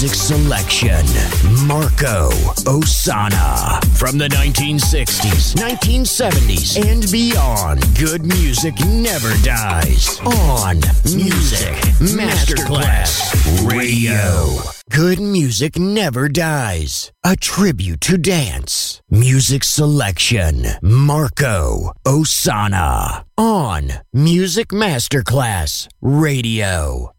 Music selection Marco Ossanna. From the 1960s, 1970s, and beyond, good music never dies. On Music Masterclass Radio. Good music never dies. A tribute to dance. Music selection Marco Ossanna. On Music Masterclass Radio.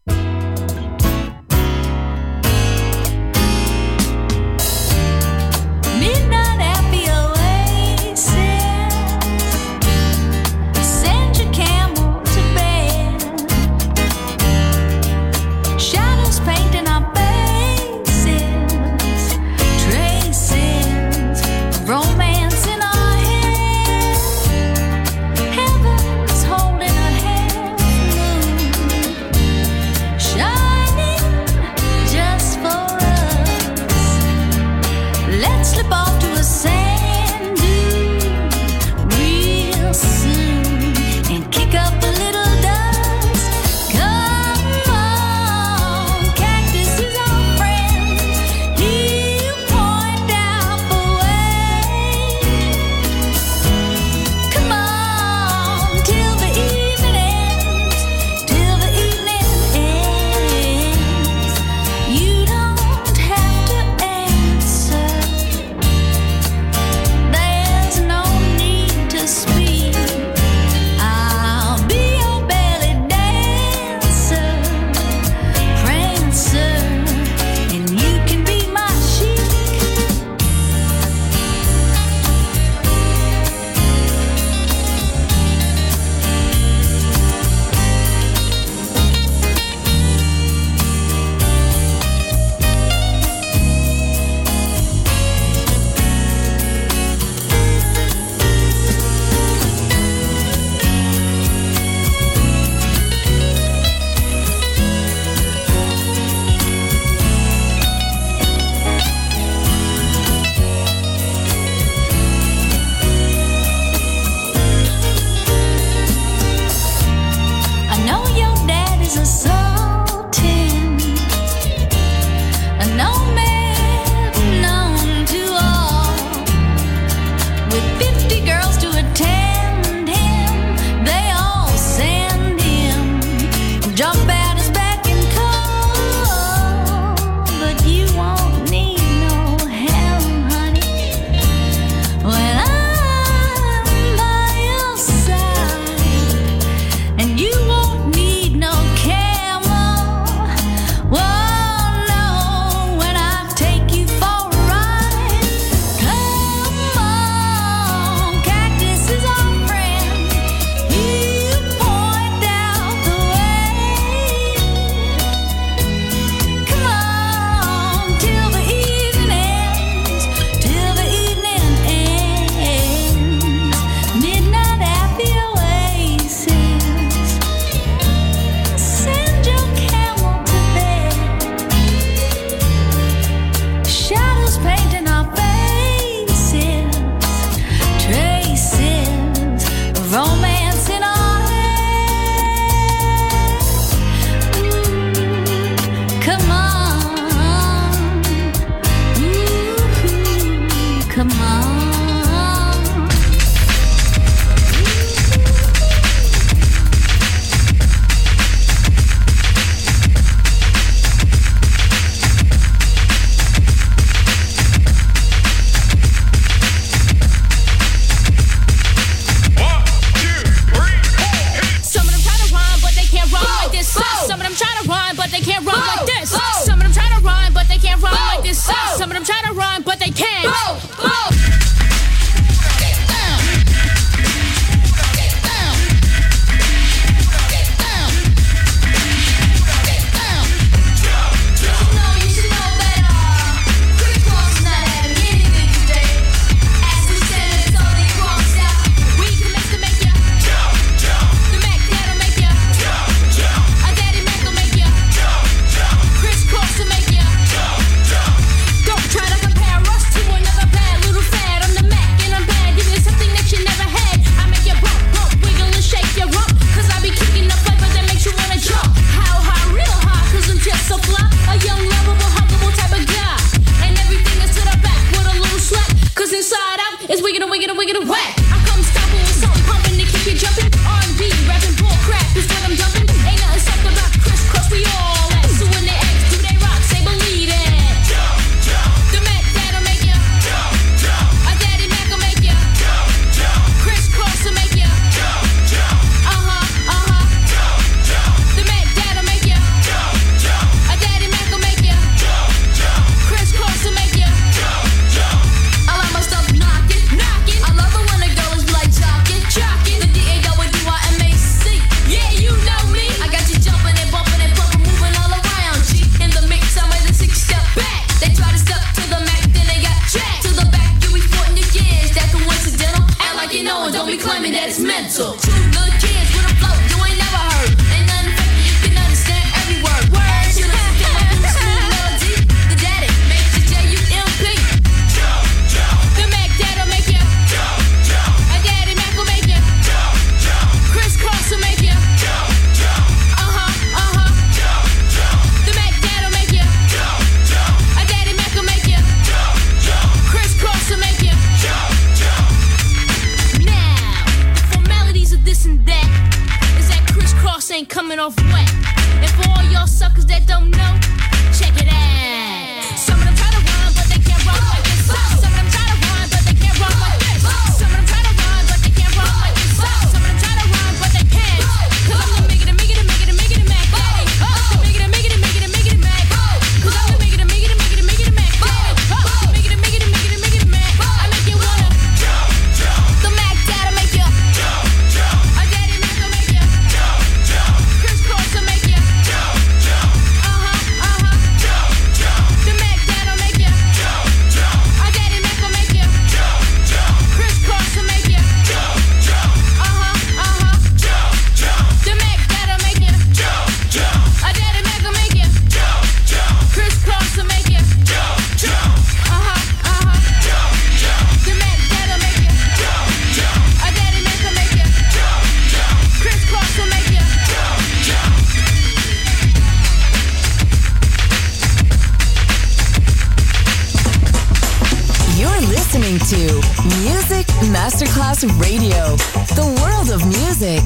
Masterclass Radio, the world of music.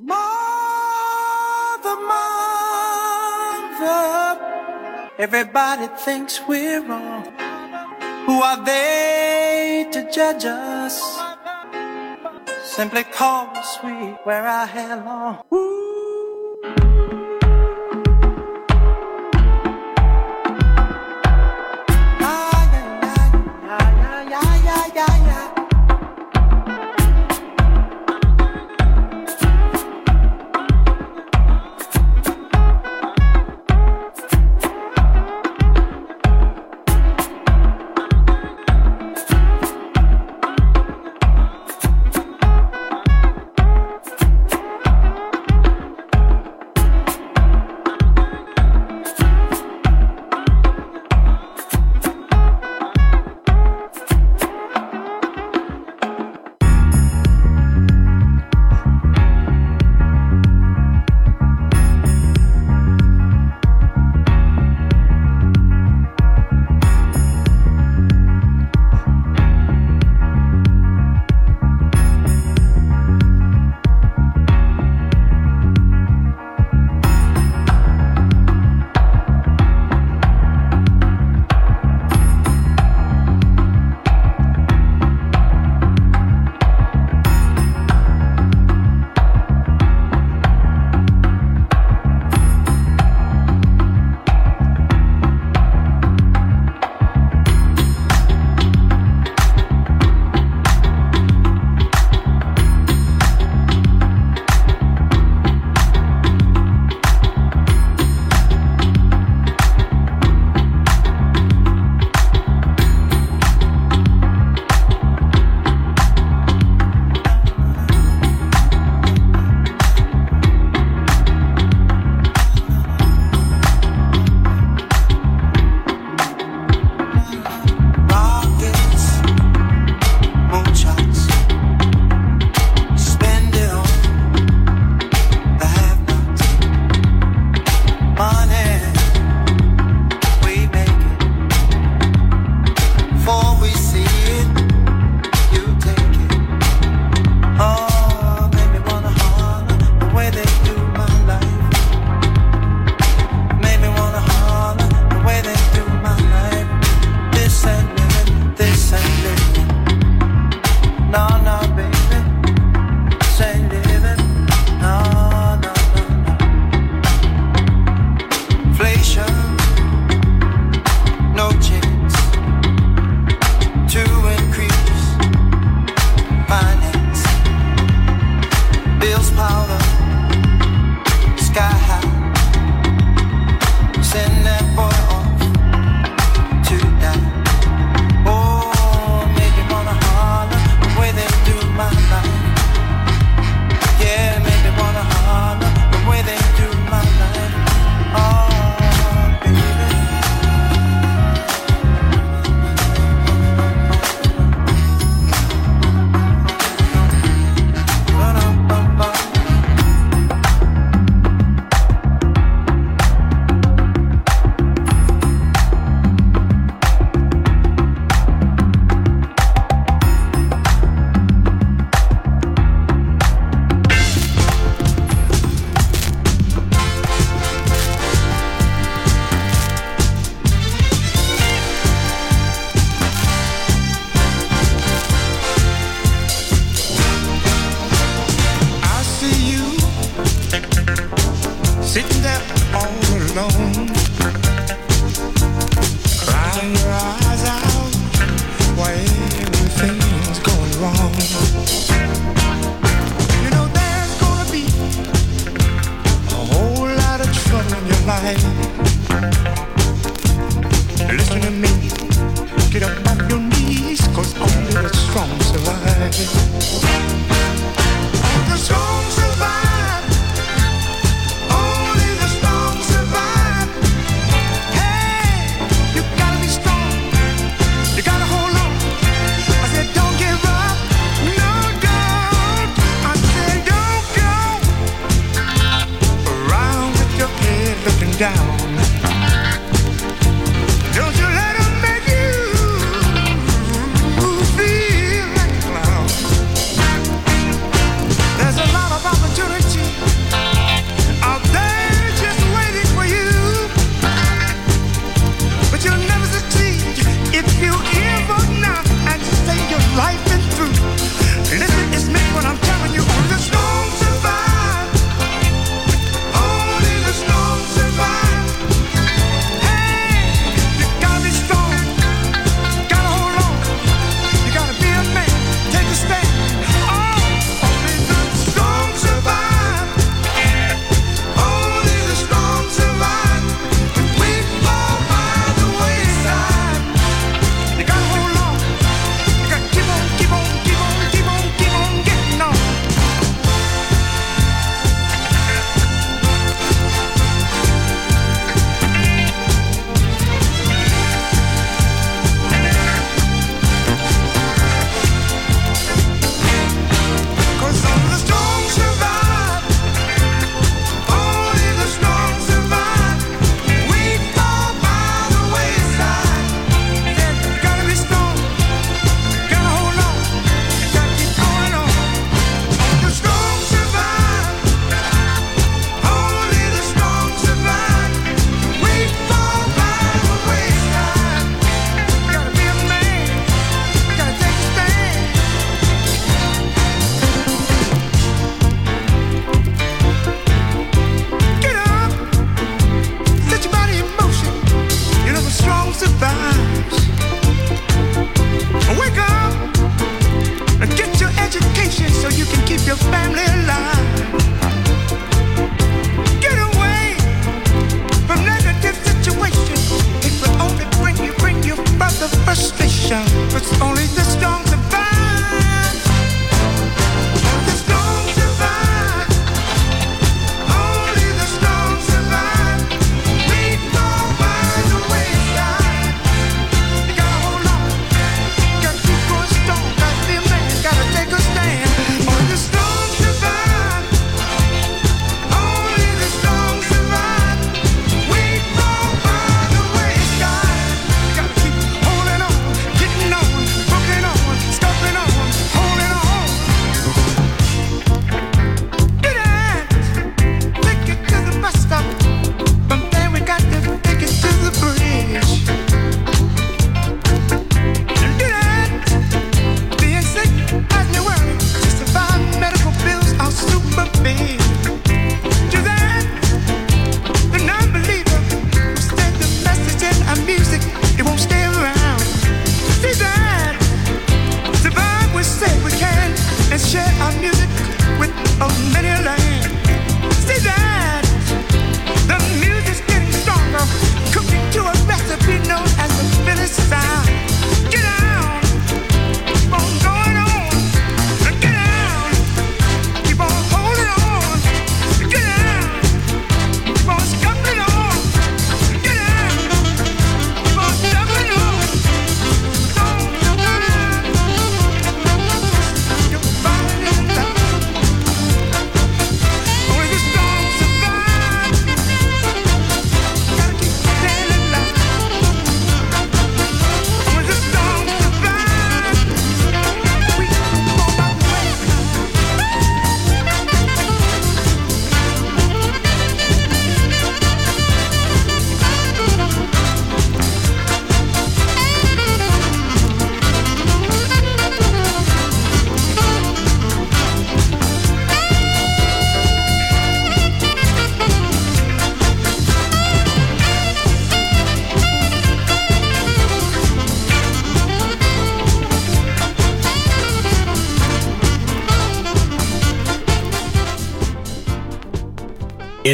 Mother, mother, everybody thinks we're wrong. Who are they to judge us? Simply cause we wear I hair long. Ooh.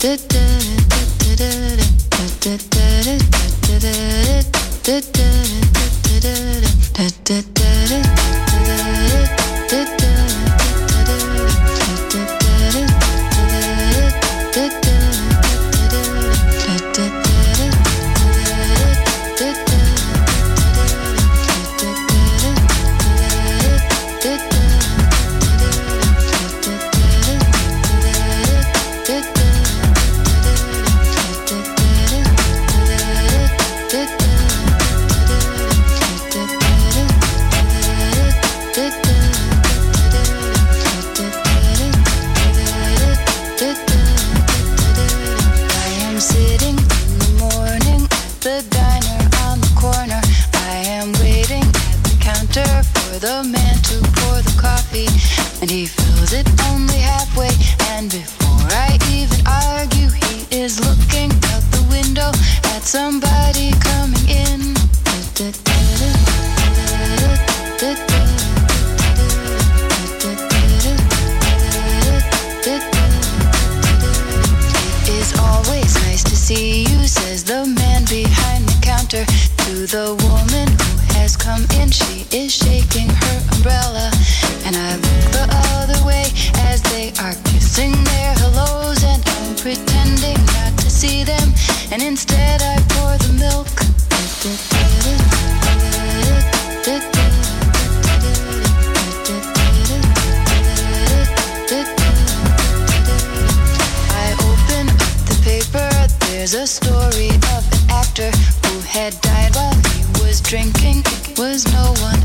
I drinking. Was no one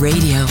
Radio,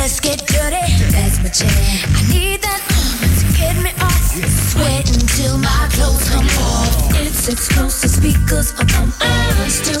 Let's get dirty. That's my jam. I need that to get me off. Sweating till my clothes come off. It's exclusive speakers up on. Still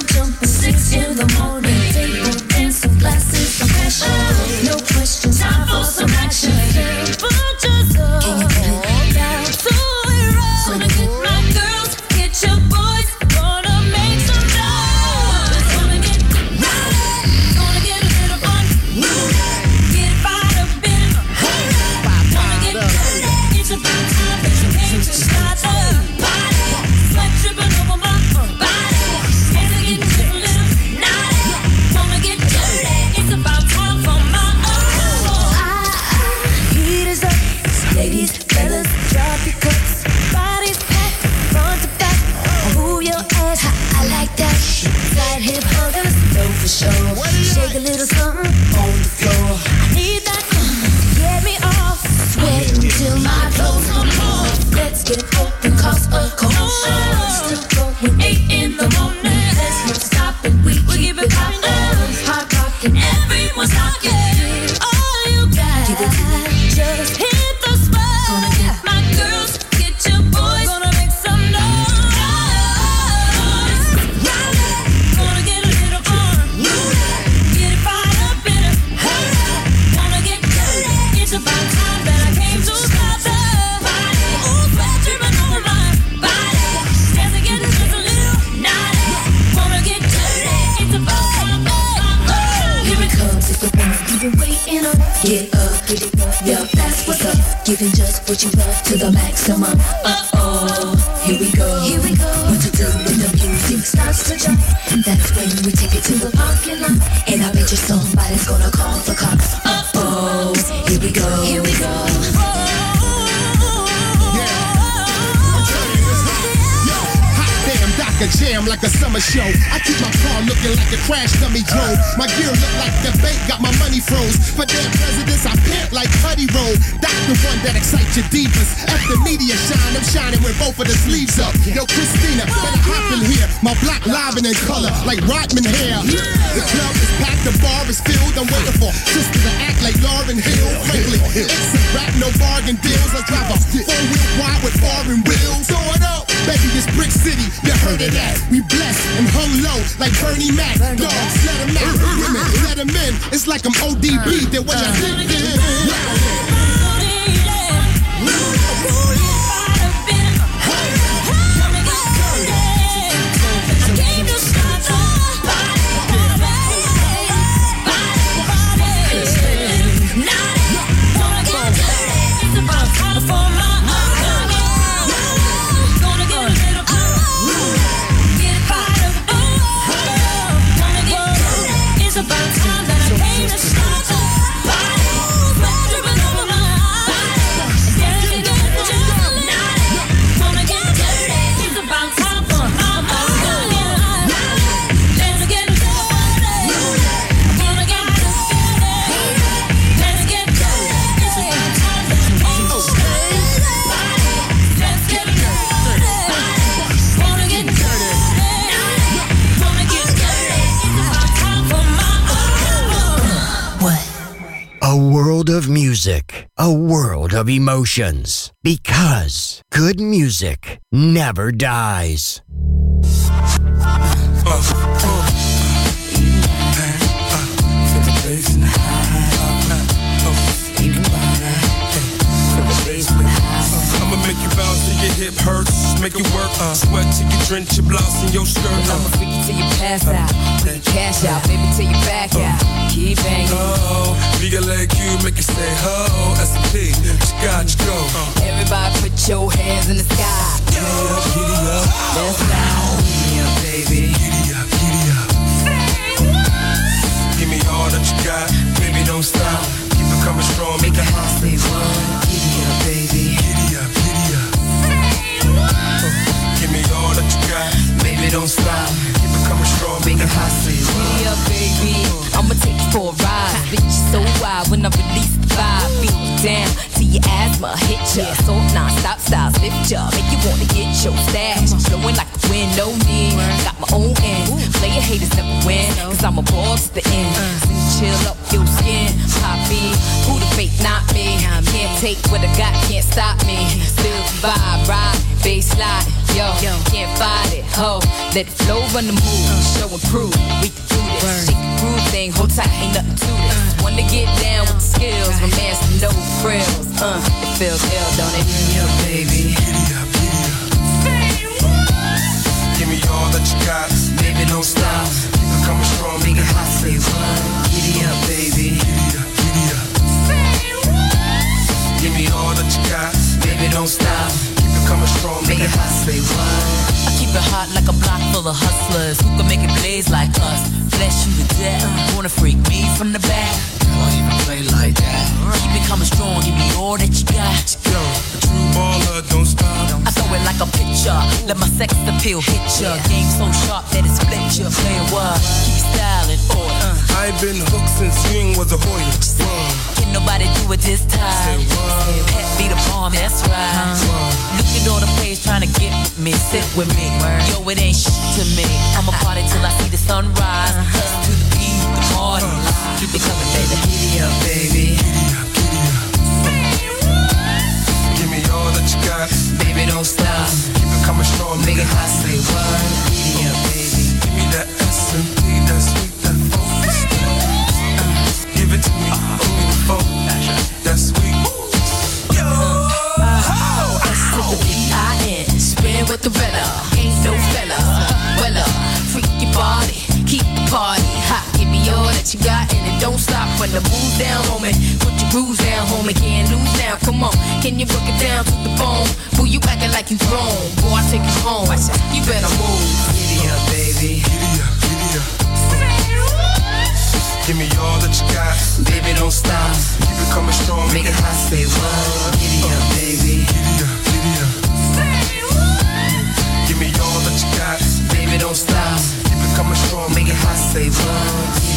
switch. That's when we take it to the parking lot. And I bet you somebody's gonna call. jam like a summer show. I keep my car looking like a crash dummy drove. My gear look like the bank got my money froze. For damn presidents, I pimp like Putty Roll. That's the one that excites your divas. After media shine, I'm shining with both of the sleeves up. Yo, Christina, better hop in here. My black livin' in color like Rodman hair. The club is packed, the bar is filled. I'm waiting for sisters to act like Lauryn Hill. Frankly, it's a rap, no bargain deals. I drive a four-wheel wide with foreign wheels. So I Becky, this brick city, you heard of that. We blessed and hung low like Bernie Mac. Dogs, let them out. Women, let them in. It's like I'm ODB. Then what you uh. think? a world of emotions because good music never dies. Uh, uh. Hip hurts, make it work. Uh. Sweat till you drench your blouse in your skirt. I'ma uh. freak you till you pass out. Put your cash out, baby, till you back uh. out. Keep banging. Oh, legal like you, make it say ho. S&P, scotch go. Everybody put your hands in the sky. Giddy up, giddy up. Let's go. Giddy up, baby. Giddy up, giddy up. Give me all that you got, baby, don't stop. Keep it coming strong, make it hot. Say what? Baby, don't stop. Keep it coming strong, make it hot. Say? Giddy up, baby. I'ma take you for a ride. Bitch, so wild when I release the vibe. Beat down your asthma hit ya. So non-stop styles lift ya. Make you wanna get your stash. Flowing like the wind, no need. Got my own end. Player haters never win. Cause I'm a boss to the end. Uh. So chill up your skin. Poppy, who the fake, not me. Can't take what I got, can't stop me. Still vibe, ride, bass slide. Yo, can't fight it. Ho, let it flow, run the move. Uh. Show and prove. We can do this. Shake the groove thing, hold tight, ain't nothing to this. Uh. Wanna get down with the skills, romance, no frills. Uh, feels ill, don't it? Yeah, baby. Giddy up, giddy up. Give me all that you got, baby, don't stop. Keep it coming strong, make it hot. Say what? Giddy up, baby. Giddy up, giddy up. Give me all that you got, baby, don't stop. Keep it coming strong, make it hot. Say what? I keep it hot like a block full of hustlers who can make it blaze like us. Let my sex appeal hit ya. Game so sharp that it split ya. Play what? Keep styling order. I ain't been hooked since Swing was a hoiler. Can nobody do it this time? Pet be the bomb, that's right. Look at all the players trying to get with me, sit with me. Yo, it ain't shit to me. I'ma party till I see the sunrise. Uh-huh. Hustle to the beat, the party. Uh-huh. Keep it coming, baby. Giddy up, baby. Baby, don't stop. keep it coming strong, it hot. Say what? Giddy baby. Give me that S&P, that sweet, that focus. Give it to me, oh, give me the phone, that sweet. Yo, S to the B-I-N. Spin with the Retta. Ain't no fella. Wella. Freak your body. Keep the party hot. Give me all that you got and don't stop when the moves down, homie. Put your grooves down, homie. Can't lose now. Come on. Can you break it down to the bone? Boo, you acting like you grown. Boy, I take you home. I said, you better move. Giddy up, baby. giddy up, giddy up. Give me all that you got, Baby, don't stop. keep it coming strong, Make it hot, say what? Giddy up, uh, baby. Giddy up, giddy up. Give me all that you got, Baby, don't stop. keep it coming strong, Make it hot, say what?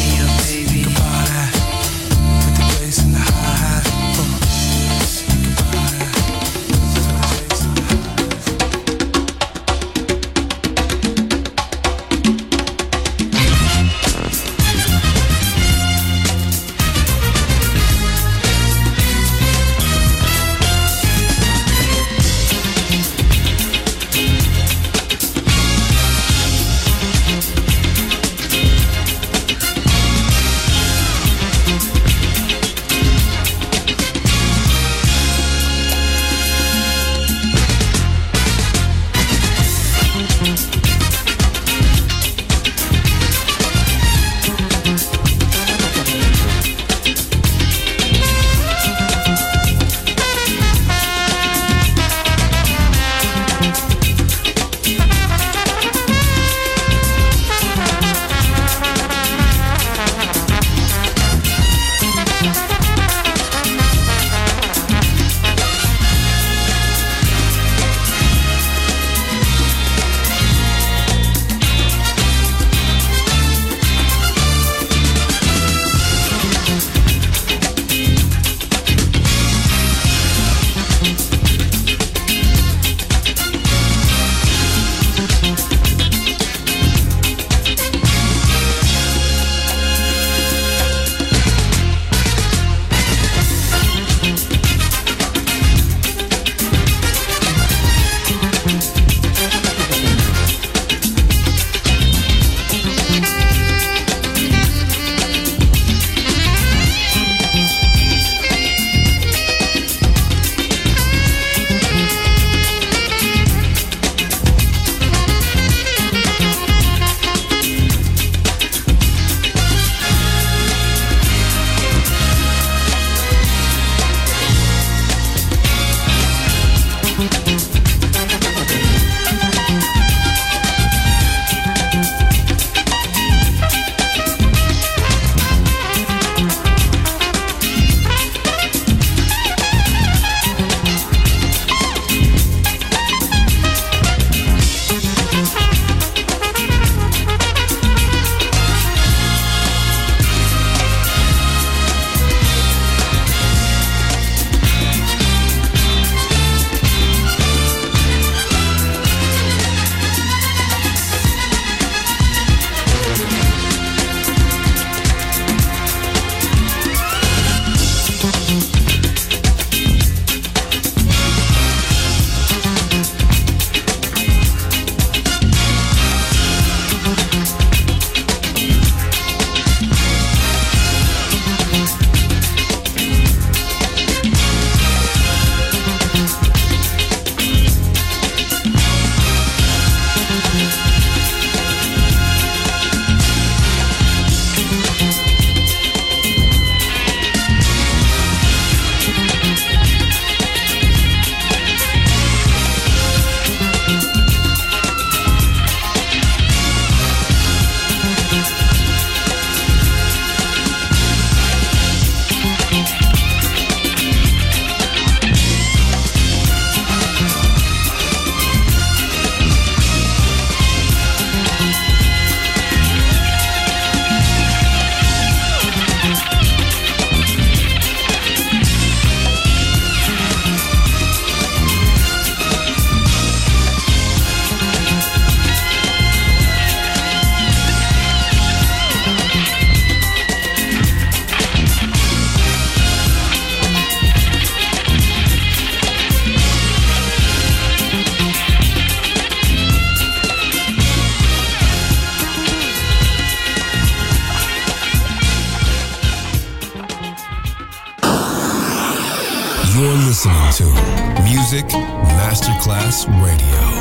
Radio.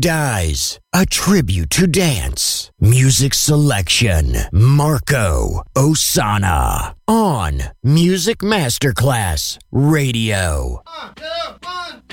Dies. A tribute to dance. Music selection. Marco Ossanna. On Music Masterclass Radio. today.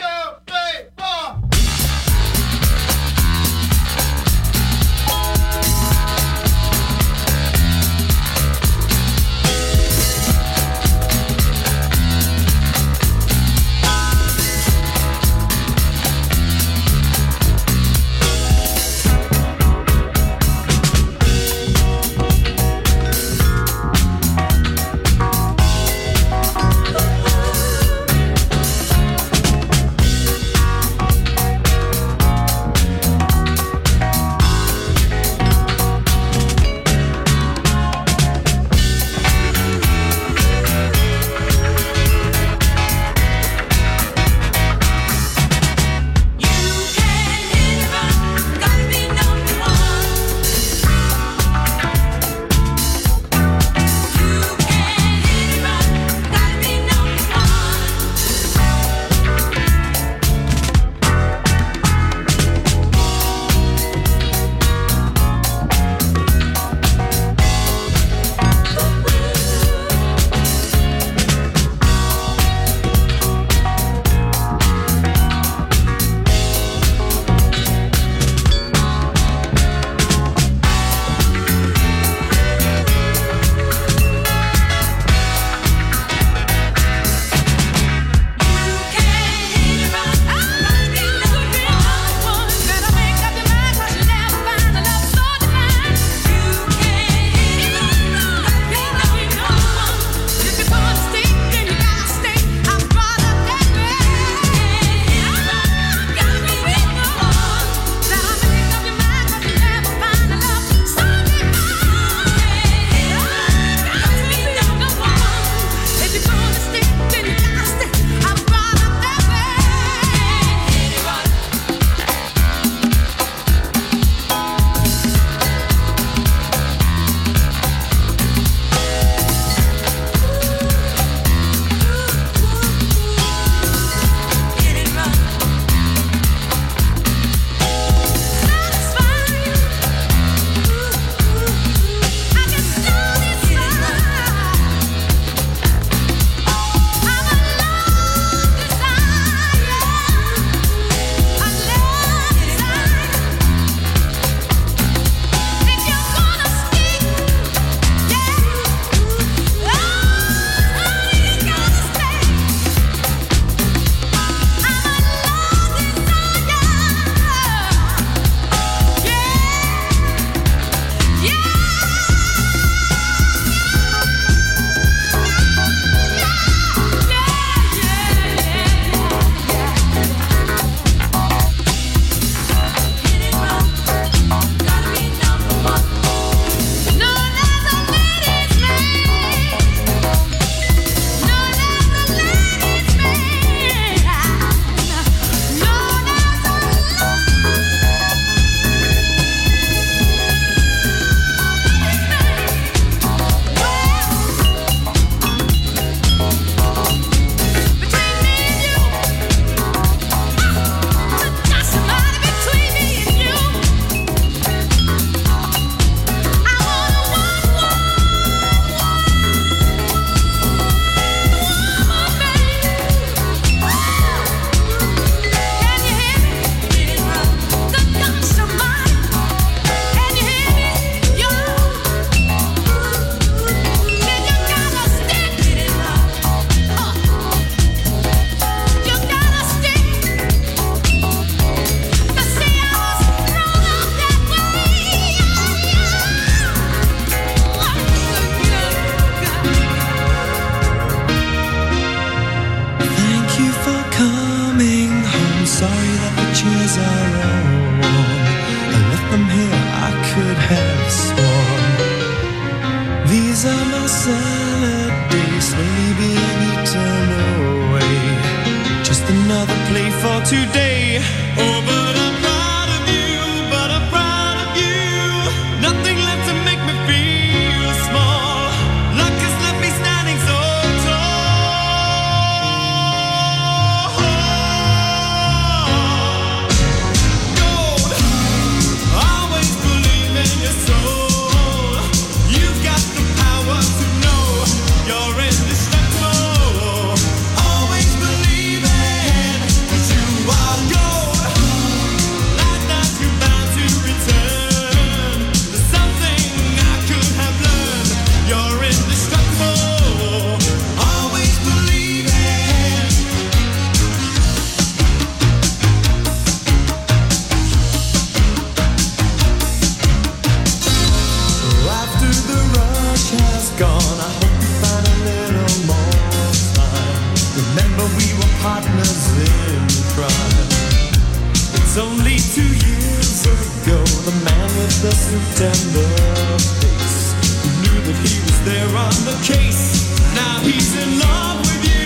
They're on the case. Now he's in love with you.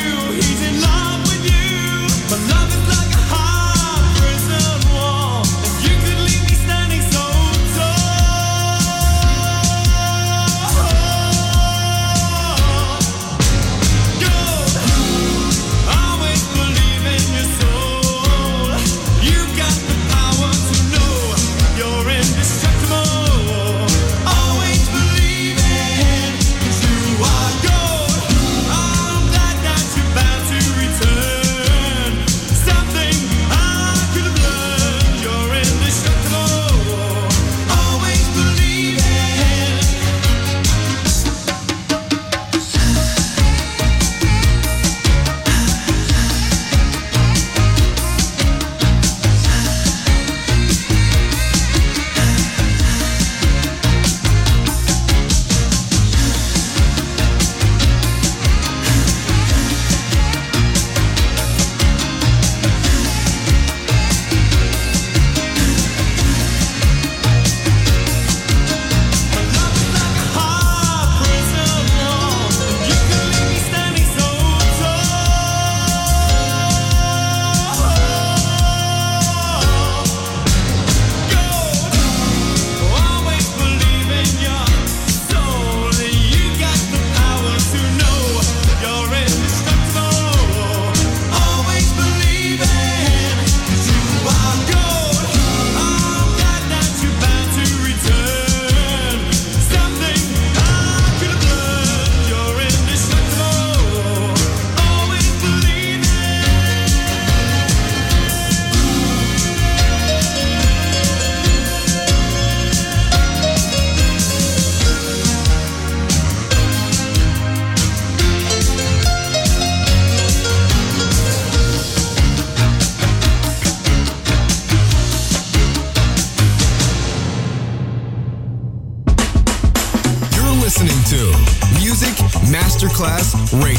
Class Radio.